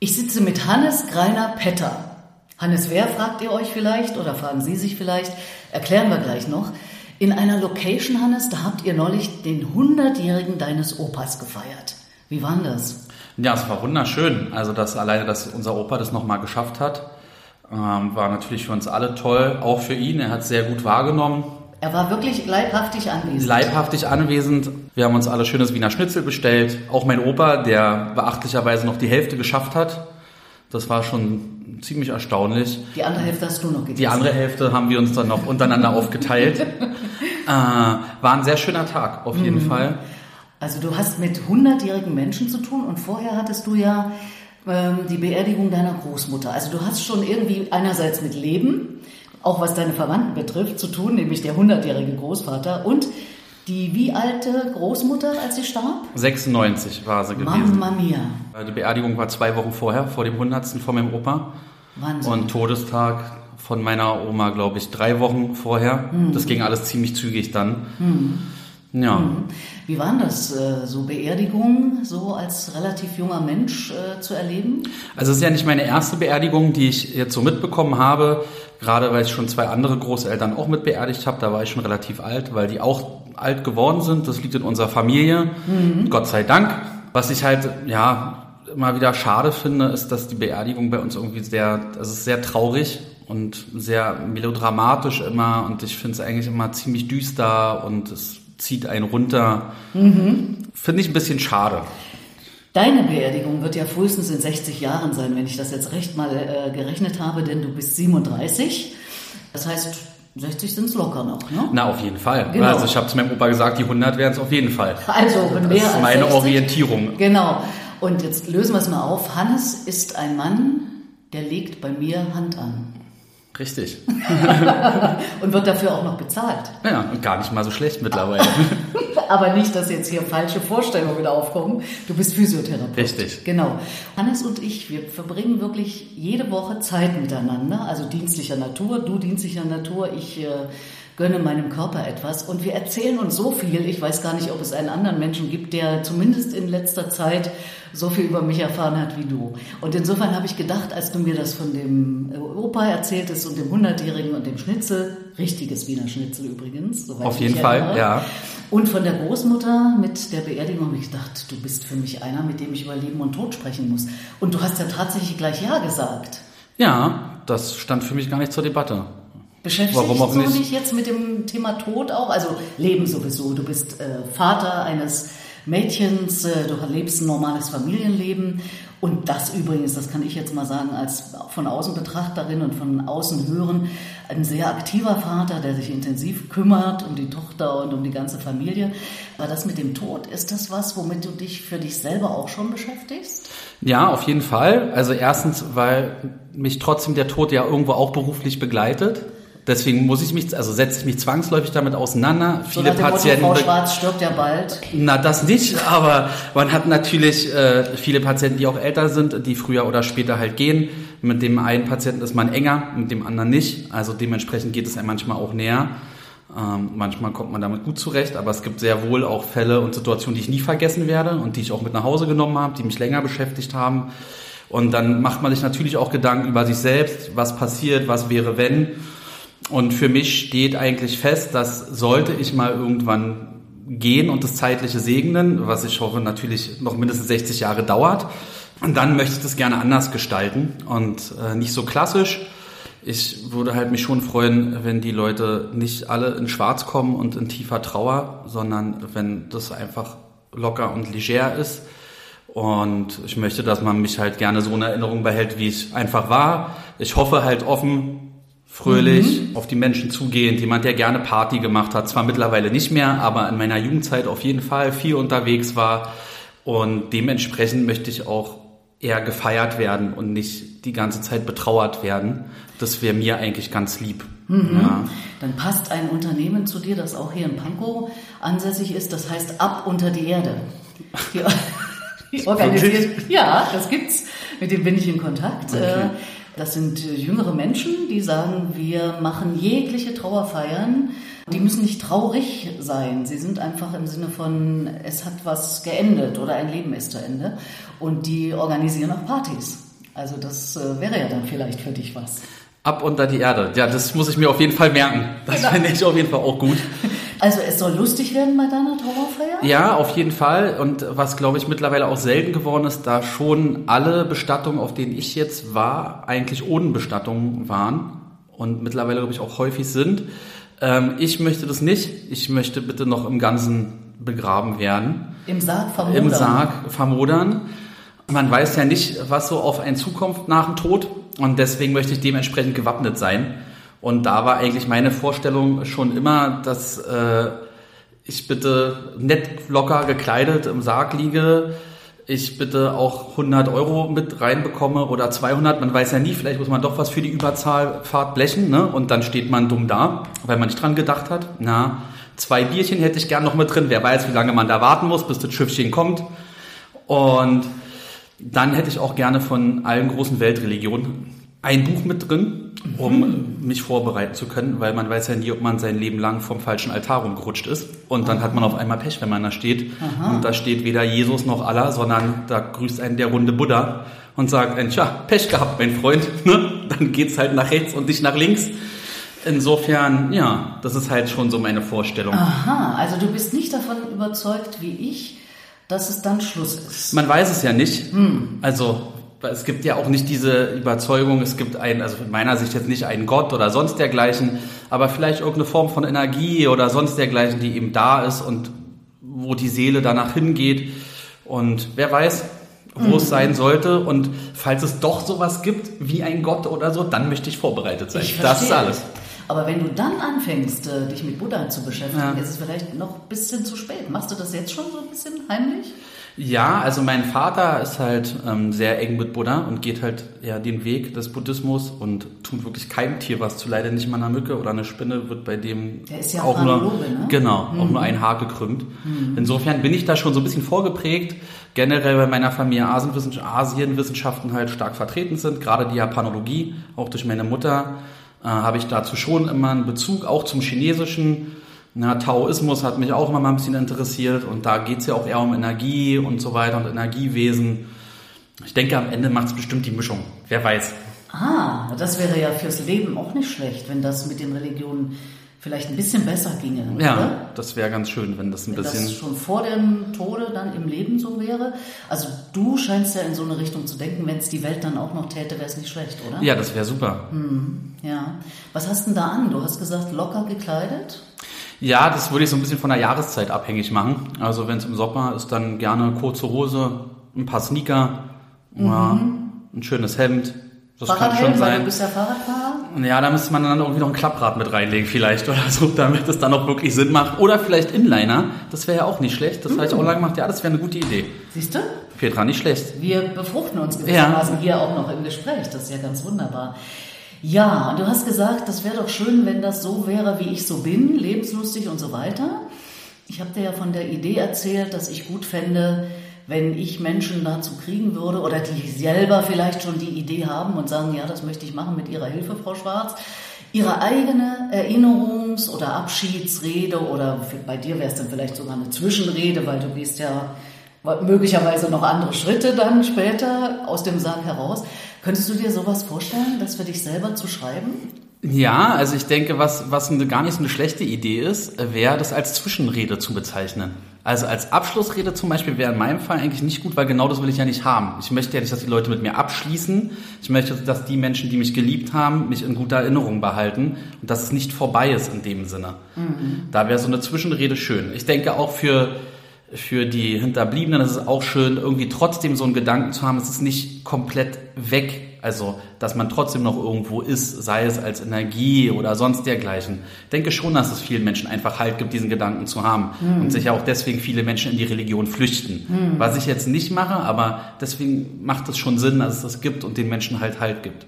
Ich sitze mit Hannes Greiner Petter. Hannes wer, fragt ihr euch vielleicht oder fragen Sie sich vielleicht, erklären wir gleich noch. In einer Location, Hannes, da habt ihr neulich den 100-jährigen deines Opas gefeiert. Wie war das? Ja, es war wunderschön. Also, dass alleine, dass unser Opa das nochmal geschafft hat, ähm, war natürlich für uns alle toll. Auch für ihn. Er hat es sehr gut wahrgenommen. Er war wirklich leibhaftig anwesend. Leibhaftig anwesend. Wir haben uns alle schönes Wiener Schnitzel bestellt. Auch mein Opa, der beachtlicherweise noch die Hälfte geschafft hat. Das war schon ziemlich erstaunlich. Die andere Hälfte hast du noch gegessen. Die andere Hälfte haben wir uns dann noch untereinander aufgeteilt. Äh, war ein sehr schöner Tag, auf jeden mhm. Fall. Also du hast mit 100-jährigen Menschen zu tun und vorher hattest du ja ähm, die Beerdigung deiner Großmutter. Also du hast schon irgendwie einerseits mit Leben, auch was deine Verwandten betrifft, zu tun, nämlich der 100-jährige Großvater und die wie alte Großmutter, als sie starb? 96 war sie gewesen. Mamma mia. Die Beerdigung war zwei Wochen vorher, vor dem 100. von meinem Opa. Wahnsinn. Und Todestag von meiner Oma, glaube ich, drei Wochen vorher. Mhm. Das ging alles ziemlich zügig dann. Mhm. Ja. Mhm. Wie waren das, äh, so Beerdigungen, so als relativ junger Mensch äh, zu erleben? Also es ist ja nicht meine erste Beerdigung, die ich jetzt so mitbekommen habe. Gerade weil ich schon zwei andere Großeltern auch mit beerdigt habe, da war ich schon relativ alt, weil die auch alt geworden sind. Das liegt in unserer Familie, mhm. Gott sei Dank. Was ich halt, ja, immer wieder schade finde, ist, dass die Beerdigung bei uns irgendwie sehr, das ist sehr traurig und sehr melodramatisch immer und ich finde es eigentlich immer ziemlich düster und es zieht einen runter. Mhm. Finde ich ein bisschen schade. Deine Beerdigung wird ja frühestens in 60 Jahren sein, wenn ich das jetzt recht mal äh, gerechnet habe, denn du bist 37. Das heißt, 60 sind es locker noch, ne? Na, auf jeden Fall. Genau. Also ich habe zu meinem Opa gesagt, die 100 wären es auf jeden Fall. Also mehr Das ist meine 60. Orientierung. Genau. Und jetzt lösen wir es mal auf. Hannes ist ein Mann, der legt bei mir Hand an. Richtig. und wird dafür auch noch bezahlt. Ja, und gar nicht mal so schlecht mittlerweile. Aber nicht, dass jetzt hier falsche Vorstellungen aufkommen. Du bist Physiotherapeut. Richtig. Genau. Hannes und ich, wir verbringen wirklich jede Woche Zeit miteinander, also dienstlicher Natur, du dienstlicher Natur, ich äh, gönne meinem Körper etwas. Und wir erzählen uns so viel. Ich weiß gar nicht, ob es einen anderen Menschen gibt, der zumindest in letzter Zeit so viel über mich erfahren hat wie du. Und insofern habe ich gedacht, als du mir das von dem Opa erzähltest und dem Hundertjährigen und dem Schnitzel, richtiges Wiener Schnitzel übrigens. Auf jeden Fall, erinnere, ja. Und von der Großmutter mit der Beerdigung habe ich gedacht, du bist für mich einer, mit dem ich über Leben und Tod sprechen muss. Und du hast ja tatsächlich gleich Ja gesagt. Ja, das stand für mich gar nicht zur Debatte. Beschäftigst Warum auch nicht? du dich jetzt mit dem Thema Tod auch? Also Leben sowieso. Du bist äh, Vater eines Mädchens, äh, du lebst ein normales Familienleben. Und das übrigens, das kann ich jetzt mal sagen, als von außen Betrachterin und von außen hören, ein sehr aktiver Vater, der sich intensiv kümmert um die Tochter und um die ganze Familie. Aber das mit dem Tod, ist das was, womit du dich für dich selber auch schon beschäftigst? Ja, auf jeden Fall. Also erstens, weil mich trotzdem der Tod ja irgendwo auch beruflich begleitet. Deswegen muss ich mich, also setze ich mich zwangsläufig damit auseinander. So Viele Patienten. Motto, Frau Schwarz stirbt ja bald. Na, das nicht, aber man hat natürlich äh, viele Patienten, die auch älter sind, die früher oder später halt gehen. Mit dem einen Patienten ist man enger, mit dem anderen nicht. Also dementsprechend geht es einem manchmal auch näher. Ähm, manchmal kommt man damit gut zurecht, aber es gibt sehr wohl auch Fälle und Situationen, die ich nie vergessen werde und die ich auch mit nach Hause genommen habe, die mich länger beschäftigt haben. Und dann macht man sich natürlich auch Gedanken über sich selbst, was passiert, was wäre, wenn. Und für mich steht eigentlich fest, dass sollte ich mal irgendwann gehen und das zeitliche segnen, was ich hoffe natürlich noch mindestens 60 Jahre dauert, und dann möchte ich das gerne anders gestalten und äh, nicht so klassisch. Ich würde halt mich schon freuen, wenn die Leute nicht alle in Schwarz kommen und in tiefer Trauer, sondern wenn das einfach locker und leger ist. Und ich möchte, dass man mich halt gerne so in Erinnerung behält, wie ich einfach war. Ich hoffe halt offen, fröhlich, mhm. auf die Menschen zugehend, jemand, der gerne Party gemacht hat, zwar mittlerweile nicht mehr, aber in meiner Jugendzeit auf jeden Fall viel unterwegs war und dementsprechend möchte ich auch eher gefeiert werden und nicht die ganze Zeit betrauert werden. Das wäre mir eigentlich ganz lieb. Mhm. Ja. Dann passt ein Unternehmen zu dir, das auch hier in Pankow ansässig ist, das heißt Ab unter die Erde. Die, organisiert, ja, das gibt's. Mit dem bin ich in Kontakt. Okay. Das sind äh, jüngere Menschen, die sagen, wir machen jegliche Trauerfeiern. Die müssen nicht traurig sein. Sie sind einfach im Sinne von, es hat was geendet oder ein Leben ist zu Ende. Und die organisieren auch Partys. Also das äh, wäre ja dann vielleicht für dich was. Ab unter die Erde. Ja, das muss ich mir auf jeden Fall merken. Das genau. finde ich auf jeden Fall auch gut. Also es soll lustig werden bei deiner Trauerfeier? Ja, auf jeden Fall. Und was, glaube ich, mittlerweile auch selten geworden ist, da schon alle Bestattungen, auf denen ich jetzt war, eigentlich ohne Bestattung waren und mittlerweile, glaube ich, auch häufig sind. Ähm, ich möchte das nicht. Ich möchte bitte noch im Ganzen begraben werden. Im Sarg vermodern? Im Sarg vermodern. Man weiß ja nicht, was so auf einen zukommt nach dem Tod. Und deswegen möchte ich dementsprechend gewappnet sein. Und da war eigentlich meine Vorstellung schon immer, dass äh, ich bitte nett locker gekleidet im Sarg liege, ich bitte auch 100 Euro mit reinbekomme oder 200, man weiß ja nie, vielleicht muss man doch was für die Überzahlfahrt blechen, ne? Und dann steht man dumm da, weil man nicht dran gedacht hat. Na, zwei Bierchen hätte ich gern noch mit drin, wer weiß, wie lange man da warten muss, bis das Schiffchen kommt. Und dann hätte ich auch gerne von allen großen Weltreligionen ein Buch mit drin, um mhm. mich vorbereiten zu können, weil man weiß ja nie, ob man sein Leben lang vom falschen Altar rumgerutscht ist. Und dann hat man auf einmal Pech, wenn man da steht. Aha. Und da steht weder Jesus noch Allah, sondern da grüßt einen der runde Buddha und sagt, tja, Pech gehabt, mein Freund. Ne? Dann geht's halt nach rechts und nicht nach links. Insofern, ja, das ist halt schon so meine Vorstellung. Aha, also du bist nicht davon überzeugt wie ich, dass es dann Schluss ist. Man weiß es ja nicht. Hm. Also es gibt ja auch nicht diese Überzeugung, es gibt einen, also in meiner Sicht jetzt nicht einen Gott oder sonst dergleichen, aber vielleicht irgendeine Form von Energie oder sonst dergleichen, die eben da ist und wo die Seele danach hingeht. Und wer weiß, wo mhm. es sein sollte. Und falls es doch sowas gibt wie ein Gott oder so, dann möchte ich vorbereitet sein. Ich das ist alles. Aber wenn du dann anfängst, äh, dich mit Buddha zu beschäftigen, ja. ist es vielleicht noch ein bisschen zu spät. Machst du das jetzt schon so ein bisschen heimlich? Ja, also mein Vater ist halt ähm, sehr eng mit Buddha und geht halt ja den Weg des Buddhismus und tut wirklich keinem Tier was zu. Leider nicht mal einer Mücke oder eine Spinne wird bei dem Der ist ja auch nur ne? genau mhm. auch nur ein Haar gekrümmt. Mhm. Insofern bin ich da schon so ein bisschen vorgeprägt. Generell bei meiner Familie Asienwissenschaften halt stark vertreten sind, gerade die Japanologie, auch durch meine Mutter äh, habe ich dazu schon immer einen Bezug, auch zum Chinesischen na, Taoismus hat mich auch immer mal ein bisschen interessiert und da geht's ja auch eher um Energie und so weiter und Energiewesen. Ich denke, am Ende macht's bestimmt die Mischung. Wer weiß. Ah, das wäre ja fürs Leben auch nicht schlecht, wenn das mit den Religionen vielleicht ein bisschen besser ginge. Ja, oder? das wäre ganz schön, wenn das ein wenn bisschen. Das schon vor dem Tode dann im Leben so wäre. Also du scheinst ja in so eine Richtung zu denken, wenn es die Welt dann auch noch täte, wäre es nicht schlecht, oder? Ja, das wäre super. Hm, ja. Was hast du denn da an? Du hast gesagt, locker gekleidet? Ja, das würde ich so ein bisschen von der Jahreszeit abhängig machen. Also wenn es im Sommer ist, dann gerne kurze Hose, ein paar Sneaker, mhm. ja, ein schönes Hemd. Das kann schon sein. Du bist ja Fahrradfahrer? Ja, da müsste man dann irgendwie noch ein Klapprad mit reinlegen vielleicht oder so, damit es dann auch wirklich Sinn macht. Oder vielleicht Inliner, das wäre ja auch nicht schlecht. Das mhm. habe ich auch lange gemacht. Ja, das wäre eine gute Idee. Siehst du? Petra, nicht schlecht. Wir befruchten uns gewissermaßen ja. hier auch noch im Gespräch. Das ist ja ganz wunderbar. Ja, du hast gesagt, das wäre doch schön, wenn das so wäre, wie ich so bin, lebenslustig und so weiter. Ich habe dir ja von der Idee erzählt, dass ich gut fände, wenn ich Menschen dazu kriegen würde oder die selber vielleicht schon die Idee haben und sagen, ja, das möchte ich machen mit Ihrer Hilfe, Frau Schwarz, ihre eigene Erinnerungs- oder Abschiedsrede oder bei dir wäre es dann vielleicht sogar eine Zwischenrede, weil du gehst ja möglicherweise noch andere Schritte dann später aus dem Sarg heraus. Könntest du dir sowas vorstellen, das für dich selber zu schreiben? Ja, also ich denke, was, was eine, gar nicht so eine schlechte Idee ist, wäre das als Zwischenrede zu bezeichnen. Also als Abschlussrede zum Beispiel wäre in meinem Fall eigentlich nicht gut, weil genau das will ich ja nicht haben. Ich möchte ja nicht, dass die Leute mit mir abschließen. Ich möchte, dass die Menschen, die mich geliebt haben, mich in guter Erinnerung behalten und dass es nicht vorbei ist in dem Sinne. Mhm. Da wäre so eine Zwischenrede schön. Ich denke auch für für die Hinterbliebenen ist es auch schön, irgendwie trotzdem so einen Gedanken zu haben, es ist nicht komplett weg. Also, dass man trotzdem noch irgendwo ist, sei es als Energie oder sonst dergleichen. Ich denke schon, dass es vielen Menschen einfach Halt gibt, diesen Gedanken zu haben. Mhm. Und sich ja auch deswegen viele Menschen in die Religion flüchten. Mhm. Was ich jetzt nicht mache, aber deswegen macht es schon Sinn, dass es das gibt und den Menschen halt Halt gibt.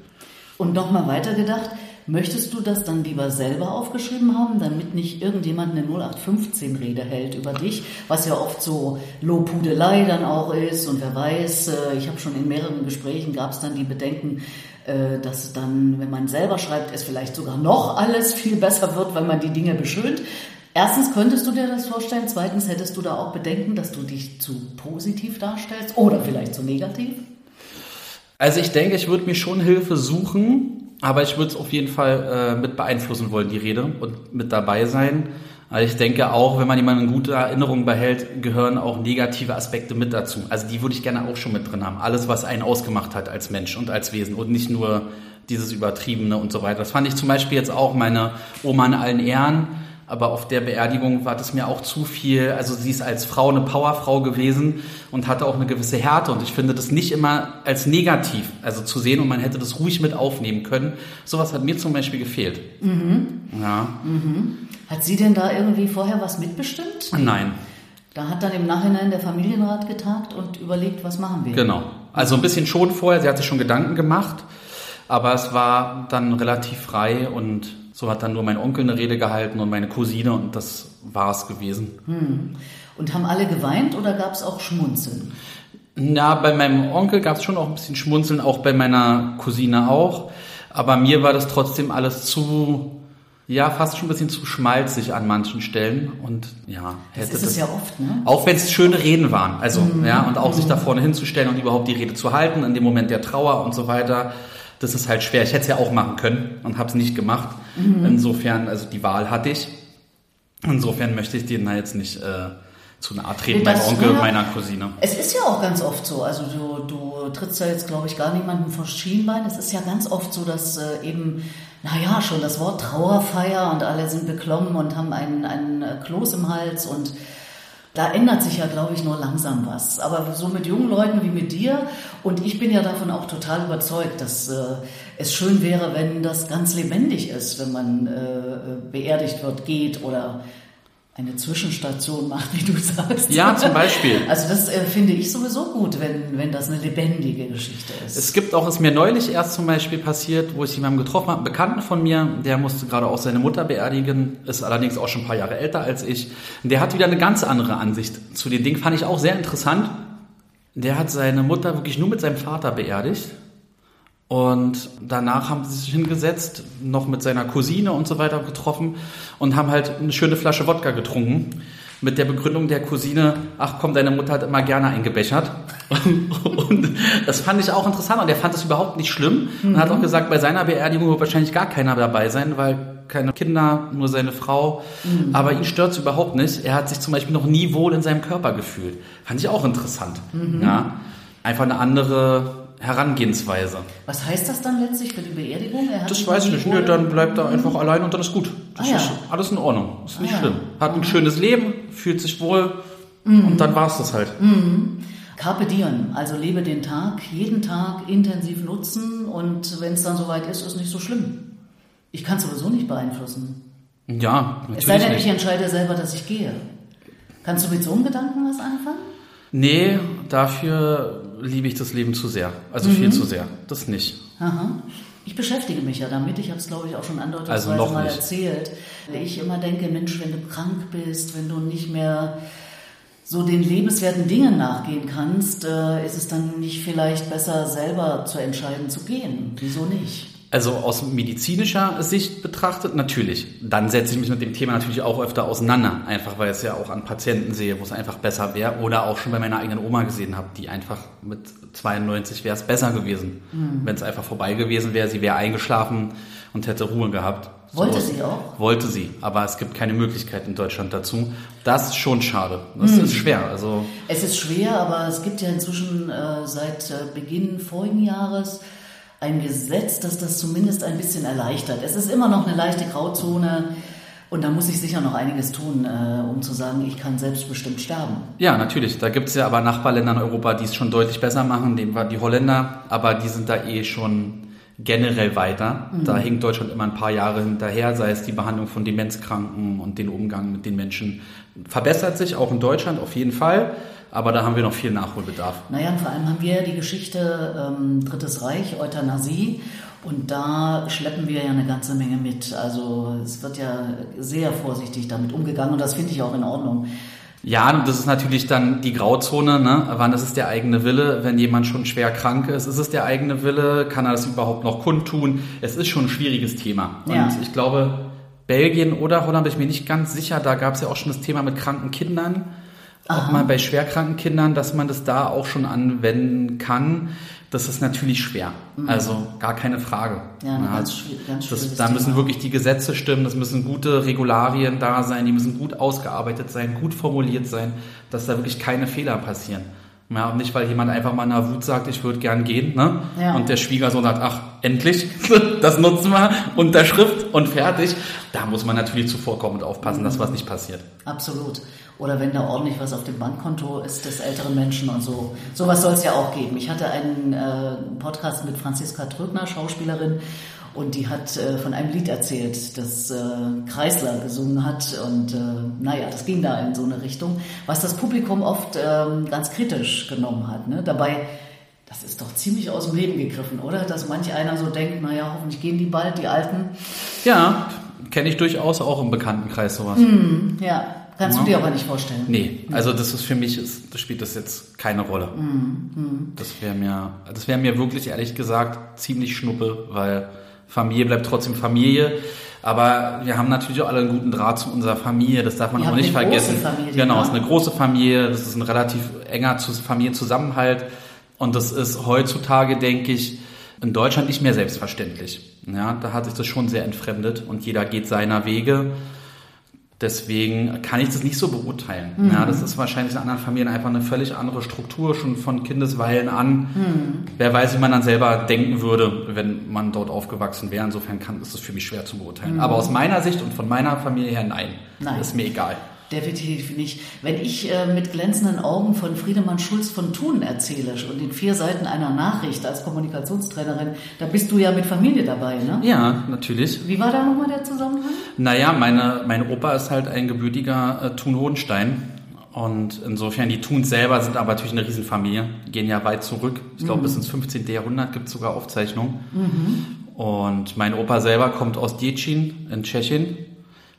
Und nochmal weitergedacht, Möchtest du das dann lieber selber aufgeschrieben haben, damit nicht irgendjemand eine 0815-Rede hält über dich, was ja oft so Lobhudelei dann auch ist und wer weiß, äh, ich habe schon in mehreren Gesprächen gab es dann die Bedenken, äh, dass dann, wenn man selber schreibt, es vielleicht sogar noch alles viel besser wird, weil man die Dinge beschönt. Erstens könntest du dir das vorstellen, zweitens hättest du da auch Bedenken, dass du dich zu positiv darstellst oder vielleicht zu negativ? Also ich denke, ich würde mir schon Hilfe suchen, aber ich würde es auf jeden Fall äh, mit beeinflussen wollen, die Rede, und mit dabei sein. Also ich denke auch, wenn man jemanden gute Erinnerung behält, gehören auch negative Aspekte mit dazu. Also die würde ich gerne auch schon mit drin haben. Alles, was einen ausgemacht hat als Mensch und als Wesen und nicht nur dieses Übertriebene und so weiter. Das fand ich zum Beispiel jetzt auch meine Oma in allen Ehren aber auf der Beerdigung war das mir auch zu viel. Also sie ist als Frau eine Powerfrau gewesen und hatte auch eine gewisse Härte und ich finde das nicht immer als negativ, also zu sehen und man hätte das ruhig mit aufnehmen können. Sowas hat mir zum Beispiel gefehlt. Mhm. Ja. Mhm. Hat sie denn da irgendwie vorher was mitbestimmt? Nein. Da hat dann im Nachhinein der Familienrat getagt und überlegt, was machen wir. Genau. Also ein bisschen schon vorher, sie hat sich schon Gedanken gemacht, aber es war dann relativ frei und so hat dann nur mein Onkel eine Rede gehalten und meine Cousine und das war es gewesen. Hm. Und haben alle geweint oder gab es auch Schmunzeln? Na, bei meinem Onkel gab es schon auch ein bisschen Schmunzeln, auch bei meiner Cousine auch. Aber mir war das trotzdem alles zu, ja, fast schon ein bisschen zu schmalzig an manchen Stellen. Und ja, hätte das ist es ja oft, ne? Auch wenn es schöne Reden waren. Also, mhm. ja, und auch mhm. sich da vorne hinzustellen und überhaupt die Rede zu halten, in dem Moment der Trauer und so weiter das ist halt schwer. Ich hätte es ja auch machen können und habe es nicht gemacht. Mhm. Insofern, also die Wahl hatte ich. Insofern möchte ich denen da jetzt nicht äh, zu nahe treten, meinem Onkel und meiner Cousine. Es ist ja auch ganz oft so. Also du, du trittst ja jetzt, glaube ich, gar niemandem vor Schienbein. Es ist ja ganz oft so, dass äh, eben, naja, schon das Wort Trauerfeier und alle sind beklommen und haben einen, einen äh, Kloß im Hals und da ändert sich ja, glaube ich, nur langsam was. Aber so mit jungen Leuten wie mit dir und ich bin ja davon auch total überzeugt, dass äh, es schön wäre, wenn das ganz lebendig ist, wenn man äh, beerdigt wird, geht oder eine Zwischenstation macht, wie du sagst. Ja, zum Beispiel. Also das äh, finde ich sowieso gut, wenn, wenn das eine lebendige Geschichte ist. Es gibt auch, ist mir neulich erst zum Beispiel passiert, wo ich jemanden getroffen habe, einen Bekannten von mir, der musste gerade auch seine Mutter beerdigen, ist allerdings auch schon ein paar Jahre älter als ich. Der hat wieder eine ganz andere Ansicht zu den Dingen, fand ich auch sehr interessant. Der hat seine Mutter wirklich nur mit seinem Vater beerdigt und danach haben sie sich hingesetzt, noch mit seiner Cousine und so weiter getroffen und haben halt eine schöne Flasche Wodka getrunken. Mit der Begründung der Cousine, ach komm, deine Mutter hat immer gerne eingebechert. und das fand ich auch interessant und er fand es überhaupt nicht schlimm. Und mhm. hat auch gesagt, bei seiner Beerdigung wird wahrscheinlich gar keiner dabei sein, weil keine Kinder, nur seine Frau. Mhm. Aber ihn stört es überhaupt nicht. Er hat sich zum Beispiel noch nie wohl in seinem Körper gefühlt. Fand ich auch interessant. Mhm. Ja. Einfach eine andere Herangehensweise. Was heißt das dann letztlich für die Beerdigung? das weiß ich nicht. Nö, dann bleibt er einfach allein und dann ist gut. Das ah, ja. ist alles in Ordnung. Ist nicht ah, schlimm. Hat ein mhm. schönes Leben, fühlt sich wohl mhm. und dann war es das halt. Mhm. Carpe diem, also lebe den Tag, jeden Tag intensiv nutzen und wenn es dann soweit ist, ist nicht so schlimm. Ich kann es sowieso nicht beeinflussen. Ja, natürlich. Es sei denn, ich entscheide selber, dass ich gehe. Kannst du mit so einem Gedanken was anfangen? Nee, dafür liebe ich das Leben zu sehr. Also mhm. viel zu sehr. Das nicht. Aha. Ich beschäftige mich ja damit. Ich habe es, glaube ich, auch schon andeutungsweise also mal nicht. erzählt. Ich immer denke, Mensch, wenn du krank bist, wenn du nicht mehr so den lebenswerten Dingen nachgehen kannst, äh, ist es dann nicht vielleicht besser, selber zu entscheiden zu gehen? Wieso nicht? Also aus medizinischer Sicht betrachtet, natürlich. Dann setze ich mich mit dem Thema natürlich auch öfter auseinander, einfach weil ich es ja auch an Patienten sehe, wo es einfach besser wäre. Oder auch schon bei meiner eigenen Oma gesehen habe, die einfach mit 92 wäre es besser gewesen. Mhm. Wenn es einfach vorbei gewesen wäre, sie wäre eingeschlafen und hätte Ruhe gehabt. Wollte so, sie auch? Wollte sie, aber es gibt keine Möglichkeit in Deutschland dazu. Das ist schon schade. Das mhm. ist schwer. Also es ist schwer, aber es gibt ja inzwischen äh, seit äh, Beginn vorigen Jahres ein Gesetz, das das zumindest ein bisschen erleichtert. Es ist immer noch eine leichte Grauzone. Und da muss ich sicher noch einiges tun, äh, um zu sagen, ich kann selbstbestimmt sterben. Ja, natürlich. Da gibt es ja aber Nachbarländer in Europa, die es schon deutlich besser machen. Dem war die Holländer, aber die sind da eh schon generell weiter. Mhm. Da hinkt Deutschland immer ein paar Jahre hinterher, sei es die Behandlung von Demenzkranken und den Umgang mit den Menschen. Verbessert sich auch in Deutschland auf jeden Fall. Aber da haben wir noch viel Nachholbedarf. Naja, und vor allem haben wir die Geschichte ähm, Drittes Reich, Euthanasie. Und da schleppen wir ja eine ganze Menge mit. Also es wird ja sehr vorsichtig damit umgegangen und das finde ich auch in Ordnung. Ja, das ist natürlich dann die Grauzone, ne? Wann ist es der eigene Wille? Wenn jemand schon schwer krank ist, ist es der eigene Wille? Kann er das überhaupt noch kundtun? Es ist schon ein schwieriges Thema. Und ja. ich glaube, Belgien oder Holland bin ich mir nicht ganz sicher, da gab es ja auch schon das Thema mit kranken Kindern. Aha. Auch mal bei schwerkranken Kindern, dass man das da auch schon anwenden kann. das ist natürlich schwer. Mhm. Also gar keine Frage. Ja, ja ganz, ganz das, Da müssen wirklich die Gesetze stimmen, es müssen gute Regularien da sein, die müssen gut ausgearbeitet sein, gut formuliert sein, dass da wirklich keine Fehler passieren. Ja, nicht, weil jemand einfach mal in der Wut sagt, ich würde gern gehen, ne? Ja. Und der Schwiegersohn sagt, ach, endlich, das nutzen wir, Unterschrift und fertig. Da muss man natürlich zuvorkommen und aufpassen, mhm. dass was nicht passiert. Absolut. Oder wenn da ordentlich was auf dem Bankkonto ist des älteren Menschen und so. Sowas soll es ja auch geben. Ich hatte einen äh, Podcast mit Franziska Trögner, Schauspielerin, und die hat äh, von einem Lied erzählt, das äh, Kreisler gesungen hat. Und äh, naja, das ging da in so eine Richtung, was das Publikum oft ähm, ganz kritisch genommen hat. Ne? Dabei, das ist doch ziemlich aus dem Leben gegriffen, oder? Dass manch einer so denkt, naja, hoffentlich gehen die bald, die Alten. Ja, kenne ich durchaus auch im Bekanntenkreis sowas. Mm, ja, Kannst du dir aber nicht vorstellen. Nee, also das ist für mich, ist, das spielt das jetzt keine Rolle. Mm, Das wäre mir, das wäre mir wirklich ehrlich gesagt ziemlich schnuppe, weil Familie bleibt trotzdem Familie. Aber wir haben natürlich auch alle einen guten Draht zu unserer Familie, das darf man auch nicht vergessen. Familie, genau, es ist eine große Familie, das ist ein relativ enger Familienzusammenhalt. Und das ist heutzutage, denke ich, in Deutschland nicht mehr selbstverständlich. Ja, da hat sich das schon sehr entfremdet und jeder geht seiner Wege. Deswegen kann ich das nicht so beurteilen. Mhm. Ja, das ist wahrscheinlich in anderen Familien einfach eine völlig andere Struktur, schon von Kindesweilen an. Mhm. Wer weiß, wie man dann selber denken würde, wenn man dort aufgewachsen wäre. Insofern kann, ist es für mich schwer zu beurteilen. Mhm. Aber aus meiner Sicht und von meiner Familie her, nein. Nein. Ist mir egal. Definitiv nicht. Wenn ich äh, mit glänzenden Augen von Friedemann Schulz von Thun erzähle und in vier Seiten einer Nachricht als Kommunikationstrainerin, da bist du ja mit Familie dabei, ne? Ja, natürlich. Wie war da nochmal der Zusammenhang? Naja, meine, mein Opa ist halt ein gebürtiger äh, Thun-Hohenstein. Und insofern, die Thuns selber sind aber natürlich eine Riesenfamilie, gehen ja weit zurück. Ich glaube, mhm. bis ins 15. Jahrhundert gibt es sogar Aufzeichnungen. Mhm. Und mein Opa selber kommt aus Dziecin in Tschechien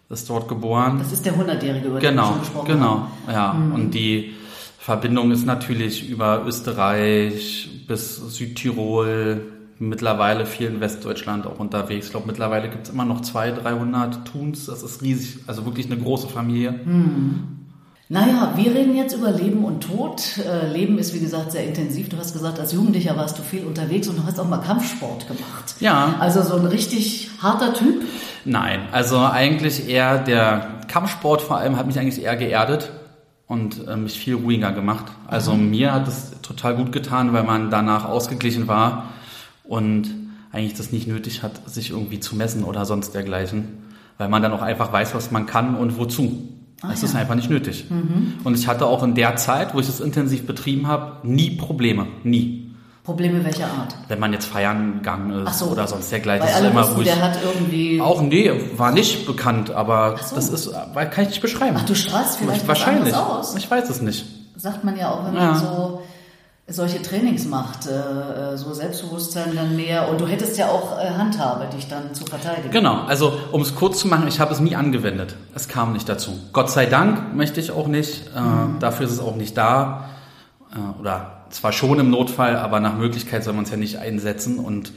ist dort geboren. Das ist der 100-Jährige, über genau, den wir gesprochen genau, haben. Genau, ja. Mhm. Und die Verbindung ist natürlich über Österreich bis Südtirol, mittlerweile viel in Westdeutschland auch unterwegs. Ich glaube, mittlerweile gibt es immer noch 200, 300 Tuns. Das ist riesig, also wirklich eine große Familie. Mhm. Naja, wir reden jetzt über Leben und Tod. Äh, Leben ist, wie gesagt, sehr intensiv. Du hast gesagt, als Jugendlicher warst du viel unterwegs und du hast auch mal Kampfsport gemacht. Ja. Also so ein richtig harter Typ. Nein, also eigentlich eher der Kampfsport vor allem hat mich eigentlich eher geerdet und äh, mich viel ruhiger gemacht. Also mhm. mir hat es total gut getan, weil man danach ausgeglichen war und eigentlich das nicht nötig hat, sich irgendwie zu messen oder sonst dergleichen, weil man dann auch einfach weiß, was man kann und wozu. Ah, es ja. ist einfach nicht nötig. Mhm. Und ich hatte auch in der Zeit, wo ich es intensiv betrieben habe, nie Probleme. Nie. Probleme welcher Art? Wenn man jetzt feiern gegangen ist so. oder sonst dergleichen. Weil alle immer, wussten, der hat irgendwie... Auch, nee, war nicht bekannt, aber so. das ist, weil kann ich nicht beschreiben. Ach, du strahlst vielleicht Wahrscheinlich. aus. Ich weiß es nicht. Sagt man ja auch, wenn ja. man so solche Trainings macht, äh, äh, so Selbstbewusstsein dann mehr. Und du hättest ja auch äh, Handhabe, dich dann zu verteidigen. Genau, also um es kurz zu machen, ich habe es nie angewendet. Es kam nicht dazu. Gott sei Dank möchte ich auch nicht. Mhm. Dafür ist es auch nicht da. Oder zwar schon im Notfall, aber nach Möglichkeit soll man es ja nicht einsetzen und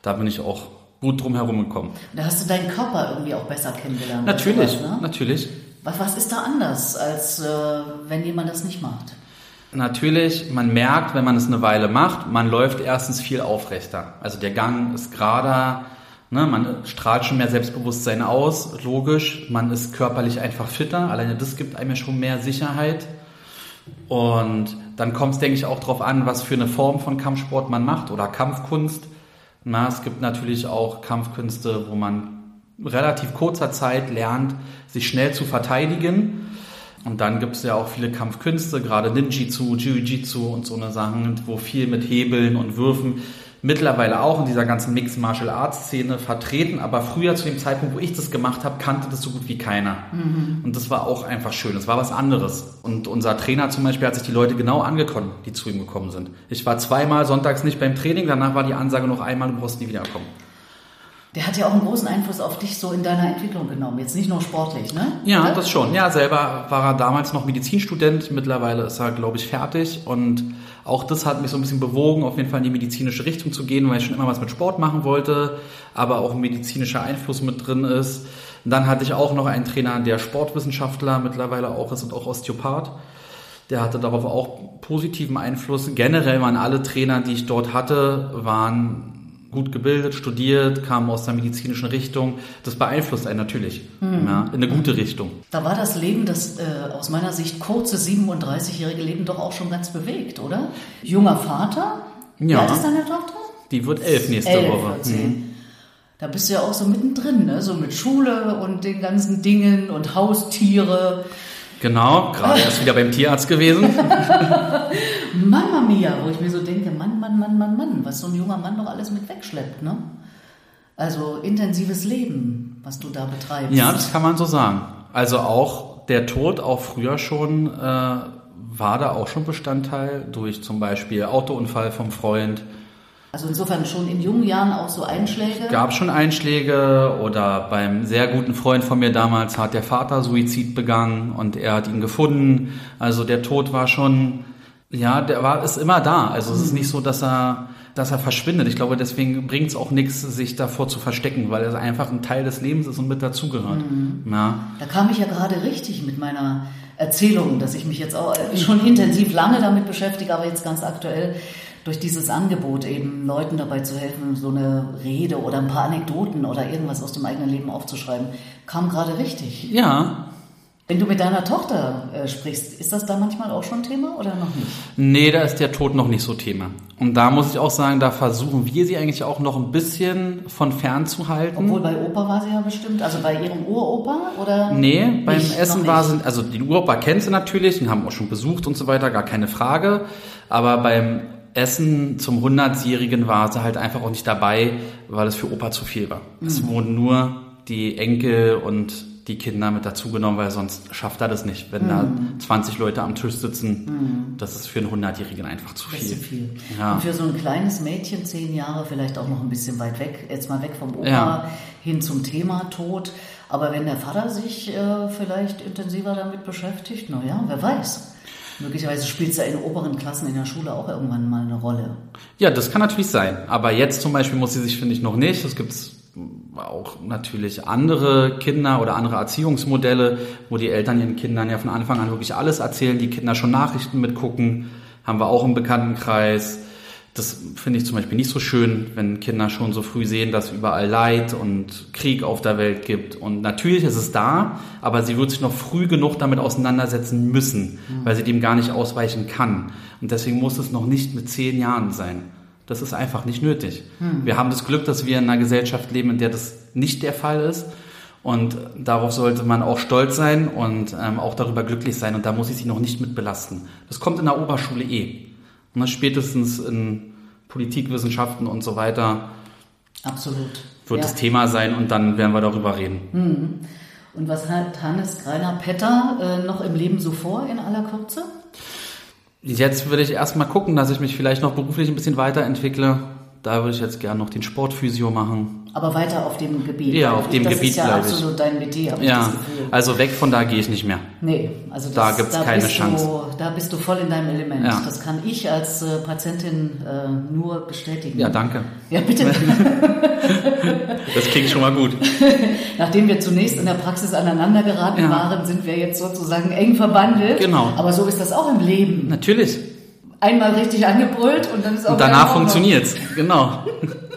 da bin ich auch gut drum herum gekommen. Da hast du deinen Körper irgendwie auch besser kennengelernt. Natürlich, sowas, ne? natürlich. Was, was ist da anders, als wenn jemand das nicht macht? Natürlich, man merkt, wenn man es eine Weile macht, man läuft erstens viel aufrechter. Also der Gang ist gerader, ne, man strahlt schon mehr Selbstbewusstsein aus, logisch. Man ist körperlich einfach fitter. Alleine das gibt einem ja schon mehr Sicherheit. Und dann kommt es, denke ich, auch darauf an, was für eine Form von Kampfsport man macht oder Kampfkunst. Na, es gibt natürlich auch Kampfkünste, wo man relativ kurzer Zeit lernt, sich schnell zu verteidigen. Und dann gibt es ja auch viele Kampfkünste, gerade Ninjitsu, Jiu-Jitsu und so eine Sachen, wo viel mit Hebeln und Würfen mittlerweile auch in dieser ganzen Mixed Martial Arts Szene vertreten, aber früher zu dem Zeitpunkt, wo ich das gemacht habe, kannte das so gut wie keiner. Mhm. Und das war auch einfach schön. Das war was anderes. Und unser Trainer zum Beispiel hat sich die Leute genau angekommen, die zu ihm gekommen sind. Ich war zweimal sonntags nicht beim Training, danach war die Ansage noch einmal, du brauchst nie wiederkommen. Der hat ja auch einen großen Einfluss auf dich so in deiner Entwicklung genommen, jetzt nicht nur sportlich, ne? Ja, Oder? das schon. Ja, selber war er damals noch Medizinstudent, mittlerweile ist er, glaube ich, fertig und auch das hat mich so ein bisschen bewogen, auf jeden Fall in die medizinische Richtung zu gehen, weil ich schon immer was mit Sport machen wollte, aber auch ein medizinischer Einfluss mit drin ist. Und dann hatte ich auch noch einen Trainer, der Sportwissenschaftler mittlerweile auch ist und auch Osteopath. Der hatte darauf auch positiven Einfluss. Generell waren alle Trainer, die ich dort hatte, waren gut gebildet, studiert, kamen aus der medizinischen Richtung. Das beeinflusst einen natürlich mhm. ja, in eine gute Richtung. Da war das Leben, das äh, aus meiner Sicht kurze 37-jährige Leben doch auch schon ganz bewegt, oder? Junger Vater. Ja. Wie ist deine Tochter? Die wird elf nächste elf, Woche. Mhm. Da bist du ja auch so mittendrin, ne? so mit Schule und den ganzen Dingen und Haustiere. Genau, gerade erst wieder beim Tierarzt gewesen. Mama mia, wo ich mir so denke, Mann, Mann, Mann, Mann, Mann, was so ein junger Mann doch alles mit wegschleppt, ne? Also intensives Leben, was du da betreibst. Ja, das kann man so sagen. Also auch der Tod, auch früher schon, äh, war da auch schon Bestandteil durch zum Beispiel Autounfall vom Freund, also insofern schon in jungen Jahren auch so Einschläge? Gab schon Einschläge oder beim sehr guten Freund von mir damals hat der Vater Suizid begangen und er hat ihn gefunden. Also der Tod war schon, ja, der war ist immer da. Also es ist nicht so, dass er dass er verschwindet. Ich glaube, deswegen bringt es auch nichts, sich davor zu verstecken, weil er einfach ein Teil des Lebens ist und mit dazugehört. Mhm. Ja. Da kam ich ja gerade richtig mit meiner Erzählung, dass ich mich jetzt auch schon intensiv lange damit beschäftige, aber jetzt ganz aktuell durch dieses Angebot eben Leuten dabei zu helfen, so eine Rede oder ein paar Anekdoten oder irgendwas aus dem eigenen Leben aufzuschreiben, kam gerade richtig. Ja. Wenn du mit deiner Tochter äh, sprichst, ist das da manchmal auch schon Thema oder noch nicht? Nee, da ist der Tod noch nicht so Thema. Und da muss ich auch sagen, da versuchen wir sie eigentlich auch noch ein bisschen von fern zu halten. Obwohl bei Opa war sie ja bestimmt, also bei ihrem Uropa oder? Nee, beim nicht, Essen war sie, also den Uropa kennt sie natürlich, den haben wir auch schon besucht und so weiter, gar keine Frage. Aber beim Essen zum 100-Jährigen war sie halt einfach auch nicht dabei, weil es für Opa zu viel war. Mhm. Es wurden nur die Enkel und die Kinder mit dazugenommen, weil sonst schafft er das nicht. Wenn mhm. da 20 Leute am Tisch sitzen, mhm. das ist für einen 100-Jährigen einfach zu viel. Zu viel. Ja. Und für so ein kleines Mädchen, zehn Jahre, vielleicht auch noch ein bisschen weit weg, jetzt mal weg vom Opa ja. hin zum Thema Tod. Aber wenn der Vater sich äh, vielleicht intensiver damit beschäftigt, naja, wer weiß. Möglicherweise spielt es ja in oberen Klassen in der Schule auch irgendwann mal eine Rolle. Ja, das kann natürlich sein. Aber jetzt zum Beispiel muss sie sich, finde ich, noch nicht. Es gibt auch natürlich andere Kinder oder andere Erziehungsmodelle, wo die Eltern ihren Kindern ja von Anfang an wirklich alles erzählen, die Kinder schon Nachrichten mitgucken, haben wir auch im Bekanntenkreis. Das finde ich zum Beispiel nicht so schön, wenn Kinder schon so früh sehen, dass es überall Leid und Krieg auf der Welt gibt. Und natürlich ist es da, aber sie wird sich noch früh genug damit auseinandersetzen müssen, mhm. weil sie dem gar nicht ausweichen kann. Und deswegen muss es noch nicht mit zehn Jahren sein. Das ist einfach nicht nötig. Mhm. Wir haben das Glück, dass wir in einer Gesellschaft leben, in der das nicht der Fall ist. Und darauf sollte man auch stolz sein und ähm, auch darüber glücklich sein. Und da muss ich sie noch nicht mit belasten. Das kommt in der Oberschule eh. Ne, spätestens in Politikwissenschaften und so weiter. Absolut. Wird ja. das Thema sein und dann werden wir darüber reden. Mhm. Und was hat Hannes Greiner-Petter äh, noch im Leben so vor in aller Kürze? Jetzt würde ich erstmal gucken, dass ich mich vielleicht noch beruflich ein bisschen weiterentwickle. Da würde ich jetzt gerne noch den Sportphysio machen. Aber weiter auf dem Gebiet. Ja, auf dem das Gebiet bleibe ich. Das ist ja absolut dein Metier, habe ja, ich. Also weg von da gehe ich nicht mehr. Nee, also das, da gibt's da keine Chance. Du, da bist du voll in deinem Element. Ja. Das kann ich als äh, Patientin äh, nur bestätigen. Ja, danke. Ja, bitte. das klingt schon mal gut. Nachdem wir zunächst in der Praxis aneinander geraten ja. waren, sind wir jetzt sozusagen eng verbandelt. Genau. Aber so ist das auch im Leben. Natürlich. Einmal richtig angebrüllt und dann ist auch Und danach funktioniert's. Genau.